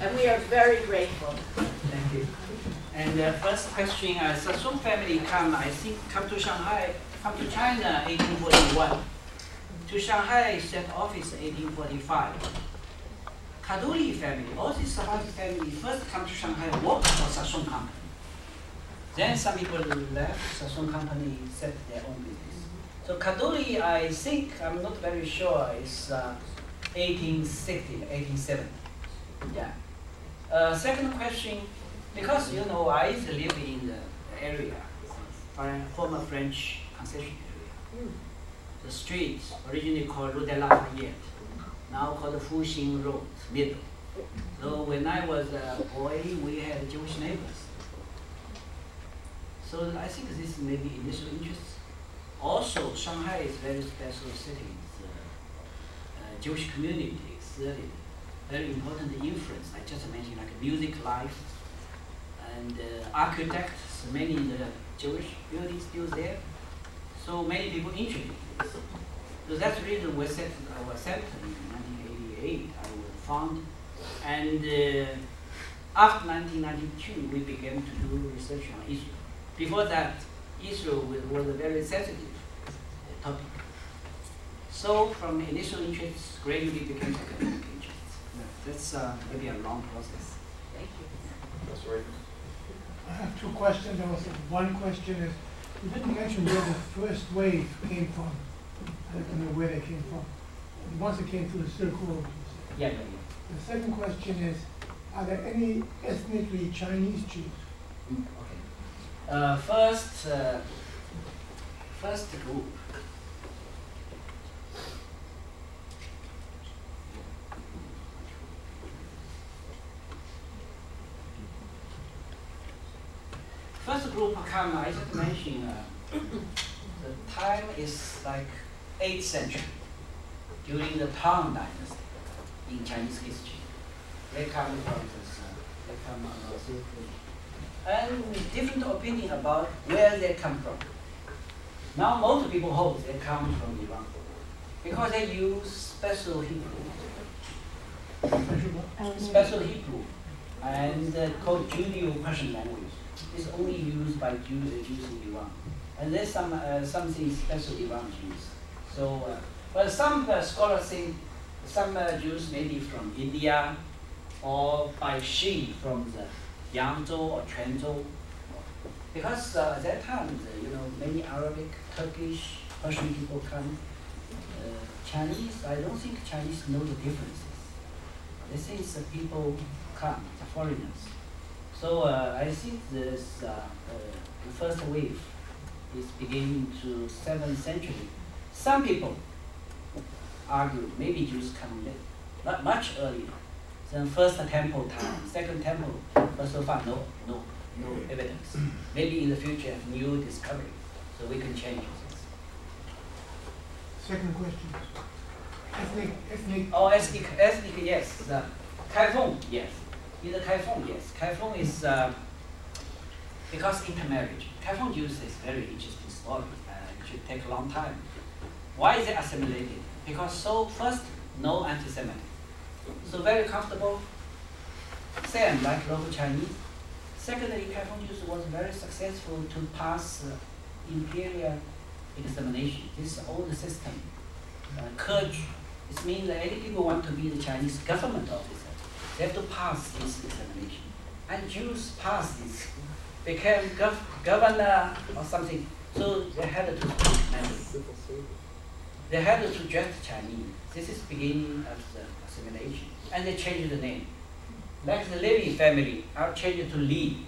And we are very grateful. Thank you. And the first question, uh, Sassoon family come, I think, come to Shanghai, come to China 1841. To Shanghai, set office 1845. Kadoorie family, all these Sephardi family first come to Shanghai, work for Sassoon company. Then some people left Sassoon company, set their own business. So Kadoorie, I think, I'm not very sure, is uh, 1860, 1870. Yeah. Uh, second question, because you know I live in the area, former French concession area. The street originally called Rue de la Lafayette, now called Fuxing Road, middle. So when I was a boy, we had Jewish neighbors. So I think this may be initial interest. Also, Shanghai is very special city. It's, uh, uh, Jewish community exerted very important influence. I just mentioned like music life and uh, architects, many the Jewish buildings still there. So many people interested in this. So that's the reason we set our center in 1988. I was found, and uh, after 1992 we began to do research on Israel. Before that, Israel was, a very sensitive uh, topic. So from initial interest, gradually became academic. That's uh, maybe a long process. Thank you. That's right. I have two questions. Also, one question is, you didn't mention where the first wave came from. I'd like to know where they came from. Once it came through the Silk Road. Yeah, yeah, yeah. The second question is, are there any ethnically Chinese Jews? Mm, okay. Uh, first, uh, first group. First group I just mentioned, uh, the time is like 8th century, during the Tang Dynasty in Chinese history. They come from this, uh, they come Silk Road and different opinion about where they come from. Now most people hold they come from Iran because they use special Hebrew, Special special Hebrew, and uh, called Judeo-Persian language. It's only used by Jews, uh, Jews in Iran, and there's some uh, something special Iran Jews. So, uh, but some uh, scholars think some uh, Jews maybe from India, or by she from the Yangzhou or Quanzhou. Because uh, at that time, you know, many Arabic, Turkish, Persian people come. Uh, Chinese, I don't think Chinese know the differences. They think the people come, the foreigners. So uh, I think this, uh, uh, the first wave is beginning to 7th century. Some people argue maybe Jews come late, not much earlier. Then first temple time, second temple, but so far no, no, no evidence. Maybe in the future new discovery, so we can change this. Second question. Ethnic, ethnic, Oh, ethnic, ethnic, yes. The Kaifeng, yes. In the Kaifeng, yes. Kaifeng is uh, because intermarriage. Kaifeng Jews is very interesting story. Uh, it should take a long time. Why is it assimilated? Because so first, no anti-Semitic. So very comfortable. Same like local Chinese. Secondly, Kaifeng Jews was very successful to pass uh, imperial examination. This is old system. Uh, it means that any people want to be the Chinese government officer, they have to pass this examination. And Jews passed this, became gov- governor or something. So they had to speak Mandarin. They had to dress Chinese. This is beginning of the assimilation. And they changed the name. Like the Levy family, I'll change it to Li.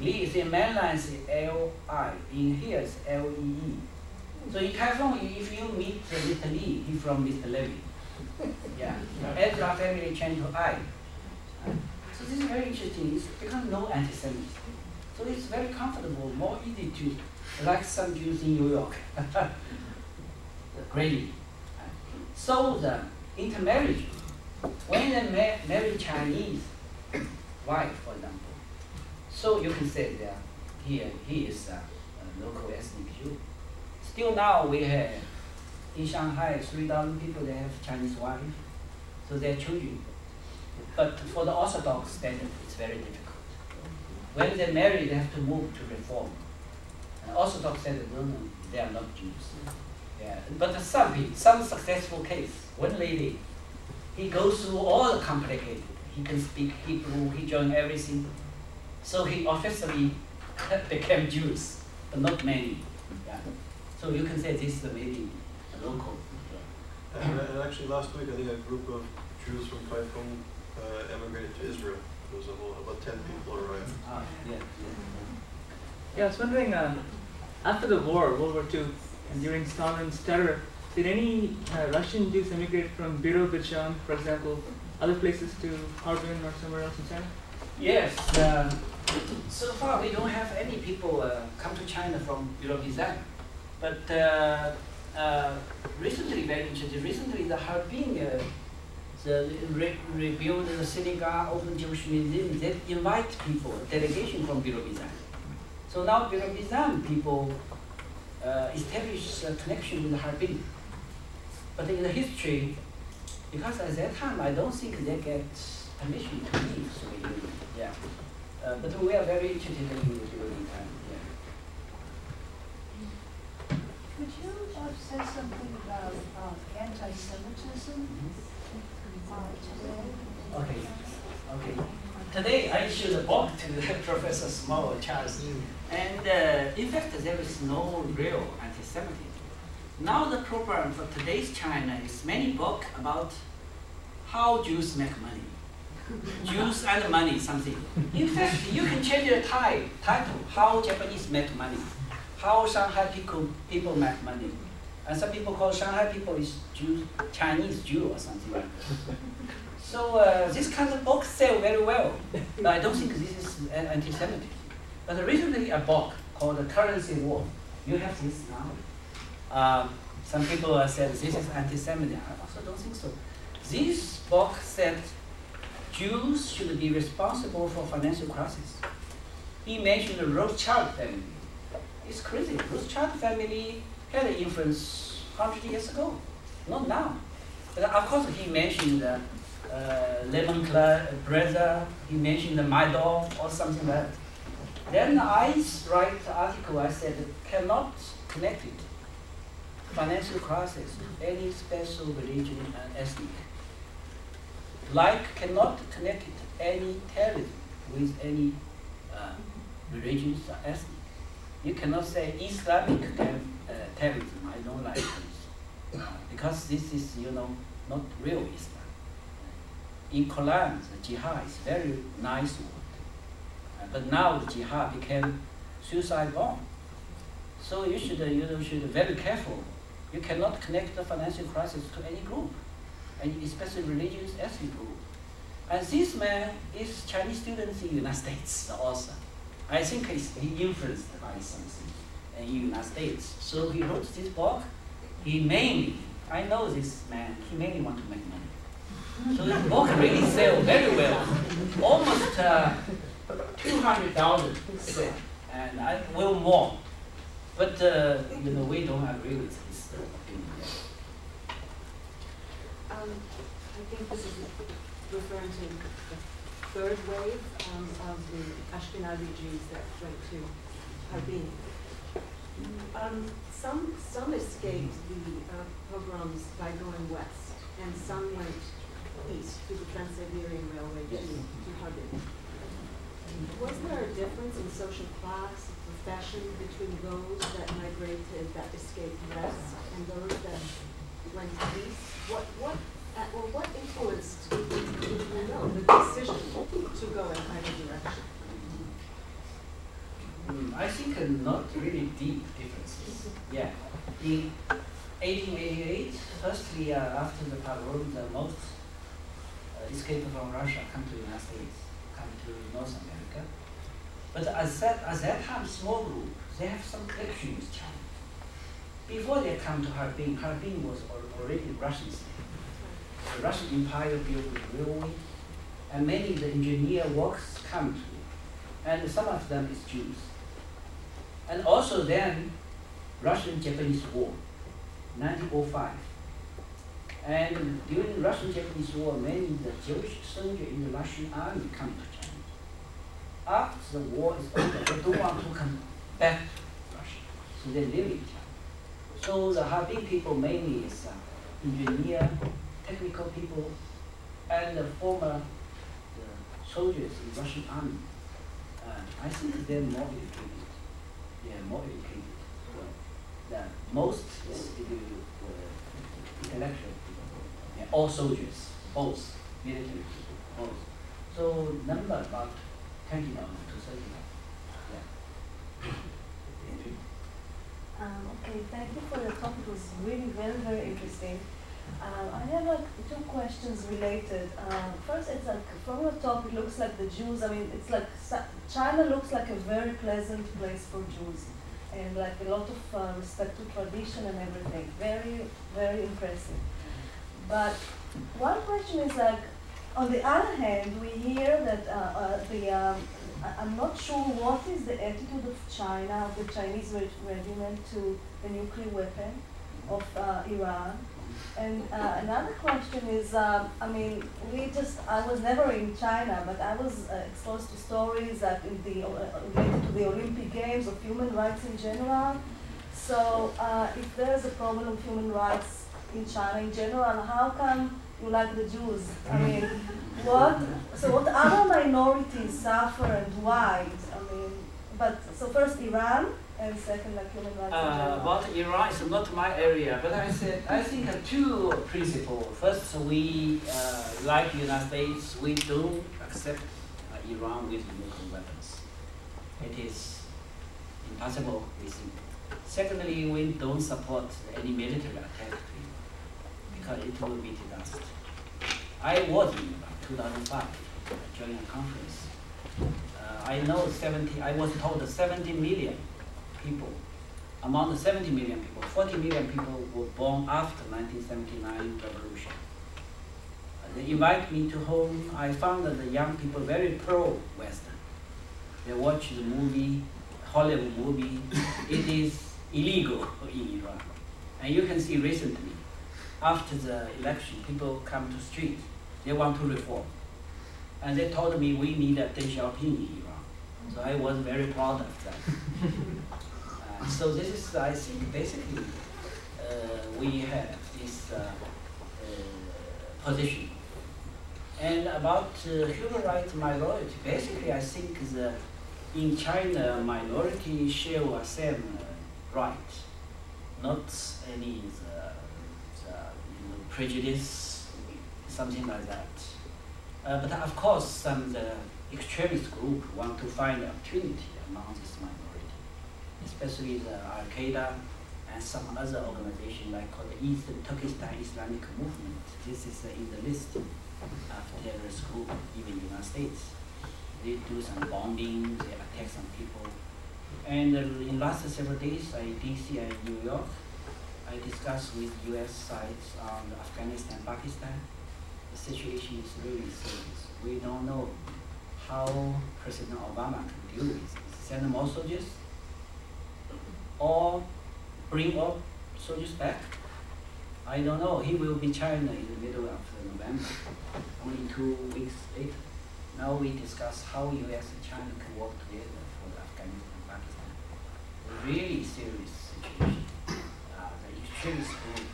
Li is in mainland is L-I, in here is L-E-E. So in Kaifeng, if you meet Mr. Li, he from Mr. Levy. Yeah, Ezra family changed to Ai. So this is very interesting, it's become no anti-Semitism. So it's very comfortable, more easy to, like some Jews in New York. Greatly. So the intermarriage, when they ma- marry Chinese wife, for example, so you can say that here he is a, a local ethnic Jew. Still now we have in Shanghai three thousand people they have Chinese wife, so their children But for the Orthodox standard, it's very difficult. When they marry, they have to move to Reform. And Orthodox standard, no, no, they are not Jews. Yeah, but some some successful case, one lady, he goes through all the complicated. He can speak Hebrew, he joined everything. So he officially became Jews, but not many. Yeah. So you can say this is maybe local. And, and actually, last week, I think a group of Jews from Kaifeng uh, emigrated to Israel. There was a whole, about 10 people arrived. Ah, yeah, Yeah, I was wondering, um, after the war, World War II, and during Stalin's terror, did any uh, Russian Jews emigrate from Birobidzhan, for example, other places to Harbin or somewhere else in China? Yes, uh, so far we don't have any people uh, come to China from Birobidzhan. But uh, recently, very interesting, recently the Harbin, uh, the re- rebuild the synagogue, open Jewish museum, they invite people, delegation from Birobidzhan. So now Birobidzhan people uh, establish a connection with Harbin. But in the history, because at that time I don't think they get permission to leave Soviet. Yeah. Uh, but we are very interested in the Birobidzhan. Yeah. Could you say something about uh, anti-Semitism uh, today? Okay, okay. Today I issued a book to Professor Small Charles, and uh, in fact there is no real anti-Semitism. Now the program for today's China is many book about how Jews make money. Jews and money, something. In fact, you can change the ti- title, How Japanese Make Money, How Shanghai people, people make money. And some people call Shanghai people is Jews, Chinese Jew or something like that. So uh, this kind of book sell very well. But I don't think this is anti-Semitism. But recently a book called The Currency War. You have this now. Um, some people uh, said this is anti-Semitism. I also don't think so. This book said Jews should be responsible for financial crisis. He mentioned the Rothschild family. It's crazy. Rothschild family had an influence 100 years ago, not now. But of course, he mentioned uh, Cla- brother, he mentioned the Madoff or something like that. Then I write the article, I said, cannot connect it. Financial crisis, any special religion and ethnic. Like cannot connect it any terrorism with any uh, religions or ethnic. You cannot say Islamic uh, terrorism. I don't like this because this is you know not real Islam. In Quran, the jihad is very nice word, Uh, but now the jihad became suicide bomb. So you should uh, you know, should be very careful. You cannot connect the financial crisis to any group, and especially religious ethnic group. And this man is Chinese student in the United States also. I think he's, he influenced by something in the United States. So he wrote this book. He mainly, I know this man, he mainly want to make money. So this book really sell very well, almost uh, 200,000 sale, and I will more. But uh, you know, we don't agree with his opinion. Um, I think this is referring to third wave um, of the Ashkenazi Jews that went to Harbin. Um, some, some escaped the uh, pogroms by going west, and some went east through the Trans-Siberian Railway to, to Harbin. Was there a difference in social class, profession between those that migrated, that escaped west, and those that went east? What, what, uh, well, what influenced, if you know, the decision to go in either direction? Mm, I think not really deep differences. Yeah. In 1888, firstly, uh, after the pogrom, the most uh, escaped from Russia come to the United States, come to North America. But at that, at that time, small group, they have some connection with China. Before they come to Harbin, Harbin was al- already Russian state. The Russian Empire built the railway, and many of the engineer works come to, and some of them is Jews. And also then, Russian-Japanese War, 1905. And during Russian-Japanese War, many of the Jewish soldiers in the Russian army come to China. After the war is over, they don't want to come back to Russia, so they live in China. So the Harbin people mainly is uh, engineer, technical people, and the former uh, soldiers in Russian army. Uh, I think they're more educated. Yeah, more educated. The most intellectual people. Yeah, all soldiers, both military people, both. So number about twenty thousand to thirty thousand. Yeah. Um, okay, thank you for the talk. It was really very, very interesting. Um, I have like two questions related. Um, first, it's like from your talk, it looks like the Jews. I mean, it's like China looks like a very pleasant place for Jews, and like a lot of uh, respect to tradition and everything. Very, very impressive. But one question is like, on the other hand, we hear that uh, uh, the um, I'm not sure what is the attitude of China, of the Chinese re- regiment to the nuclear weapon of uh, Iran. And uh, another question is, um, I mean, we just, I was never in China, but I was uh, exposed to stories that in the, uh, related to the Olympic Games of human rights in general. So uh, if there's a problem of human rights in China in general, how come you like the Jews? I mean, what, so what other minorities suffer and why? I mean, but, so first Iran, and second like human rights Uh, about Iran is not my area, but I said I think uh, two principles. First, we uh, like the United States, we don't accept uh, Iran with nuclear weapons. It is impossible. We think. Secondly, we don't support any military attack to Iran because it will be disaster. I was in Iran 2005 during a conference. Uh, I know 70. I was told 70 million people. Among the 70 million people, 40 million people were born after 1979 revolution. Uh, They invite me to home. I found that the young people very pro-Western. They watch the movie, Hollywood movie. it is illegal in Iran. And you can see recently, after the election, people come to street. They want to reform. And they told me we need a Deng Xiaoping in Iran. So I was very proud of that. So this is, I think, basically, uh, we have this uh, uh, position. And about human rights minority, basically, I think the in China, minority share the same uh, right, not any the, the you know, prejudice, something like that. Uh, but of course, some the extremist group want to find opportunity among this minority, especially the Al Qaeda and some other organization like called the Eastern Turkestan Islamic Movement. This is uh, in the list of terrorist group, even in the United States. They do some bombing, they attack some people. And uh, in last several days, I DC and New York, I discussed with U.S. sides on Afghanistan, Pakistan. The situation is really serious. We don't know how President Obama can deal with this. Send more soldiers or bring all soldiers back. I don't know. He will be China in the middle of November, only two weeks later. Now we discuss how U.S. and China can work together for Afghanistan, Pakistan. A really serious situation. Uh, the extremist group.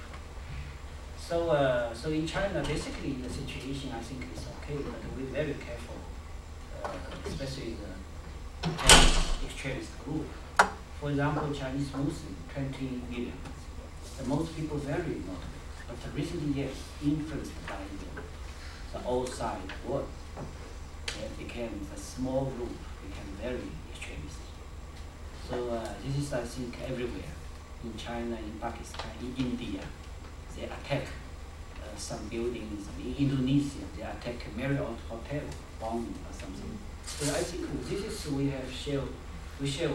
So, uh, so in China, basically the situation I think is okay, but we're very careful, uh, especially the extremist group. For example, Chinese Muslim, 20 million. The most people very moderate, but the recent years influenced by the, the outside world, they became the small group became very extremist. So uh, this is I think everywhere, in China, in Pakistan, in India, they attack uh, some buildings. In Indonesia, they attack Marriott Hotel, bombing or something. So I think this is we have share, we share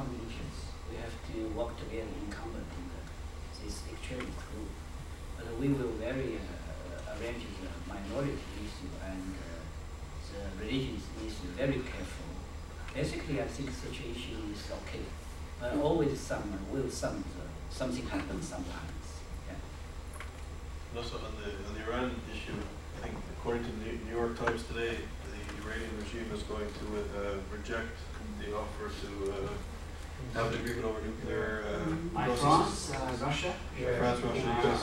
combinations. We have to work together in combating the, this extremist group. But we will very uh, arrange the minority issue and uh, the religious issue very careful. Basically, I think the situation is okay. But always some will some something happens sometimes. Yeah. And also on the, on the Iran issue, I think according to the New- New York Times today, the Iranian regime is going to uh, reject the offer to uh, have an agreement over nuclear uh, By processes. France, uh, Russia. France, Russia, US.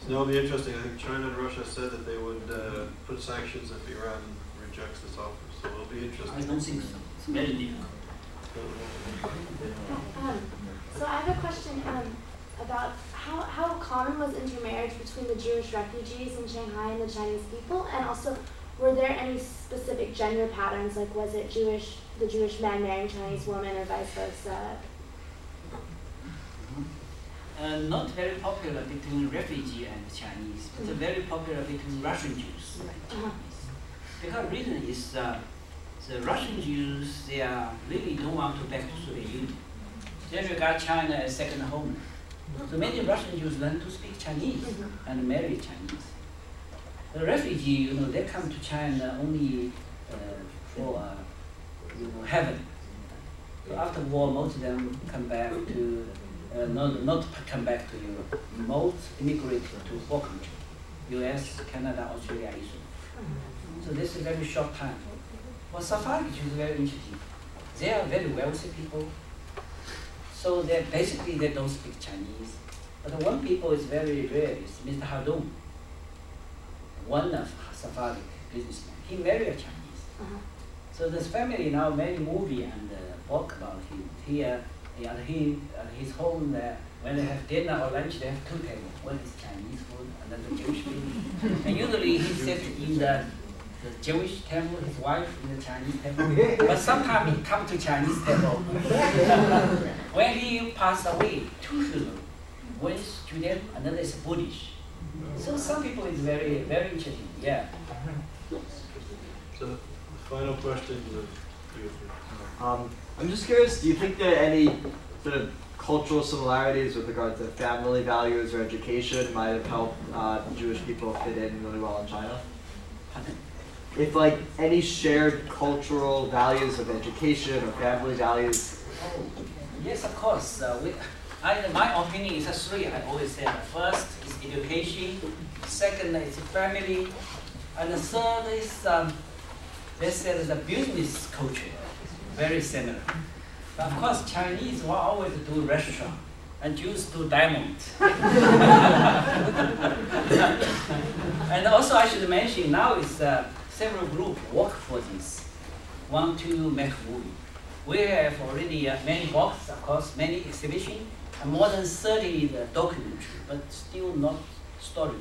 So that'll be interesting. I think China and Russia said that they would uh, put sanctions if Iran rejects this offer. So it'll be interesting. I interesting. don't think so. It's very difficult. Um, so I have a question um, about how, how common was intermarriage between the Jewish refugees in Shanghai and the Chinese people, and also were there any specific gender patterns, like was it Jewish the Jewish men marrying Chinese women or vice versa? Uh, not very popular between refugee and Chinese, but very popular between Russian Jews and Uh-huh. Chinese. Because the reason is uh, the Russian Jews they are really don't want to back to Soviet Union. They regard China as second home. So many Russian Jews learn to speak Chinese Mhm. and marry Chinese. The refugee, you know, they come to China only uh, for uh, you know, heaven. After war, most of them come back to, uh, not, not come back to Europe. Most immigrated to four countries, US, Canada, Australia, Israel. So this is a very short time. For Sephardic Jews, very interesting. They are very wealthy people. So they basically they don't speak Chinese. But one people is very rare is Mr. Hardoon, one of Sephardic businessmen. He married a Chinese. Uh-huh. So this family now many movie and uh, book about him. Here, and he- at his home there, when they have dinner or lunch, they have two tables. One is Chinese food, another Jewish food. and usually he sits in the, the Jewish table, his wife in the Chinese table. but sometimes he come to Chinese table. when he passed away, two children. One is Judean, another is Buddhist. So some people is very very interesting. Yeah. So the final question is. Um, I'm just curious, do you think there are any sort of cultural similarities with regard to family values or education might have helped uh, Jewish people fit in really well in China? If like any shared cultural values of education or family values, Oh, yes, of course. Uh, we, I, my opinion is three. I always say first is education, second is family, and the third is um, let's say the business culture, very similar. But of course, Chinese will always do restaurant, and Jews do diamond. and also, I should mention now is uh, several group work for this, want to make movie. We have already uh, many books, of course, many exhibition, and more than 30 the documentary, but still not storybook.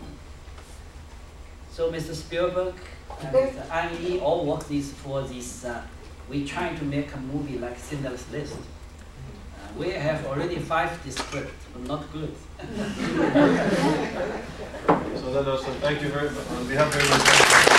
So Mr. Spielberg and Mr. Ang Lee all work this for this. Uh, we trying to make a movie like Schindler's List. Uh, we have already five script, but not good. So then also, thank you very much. On behalf of everyone.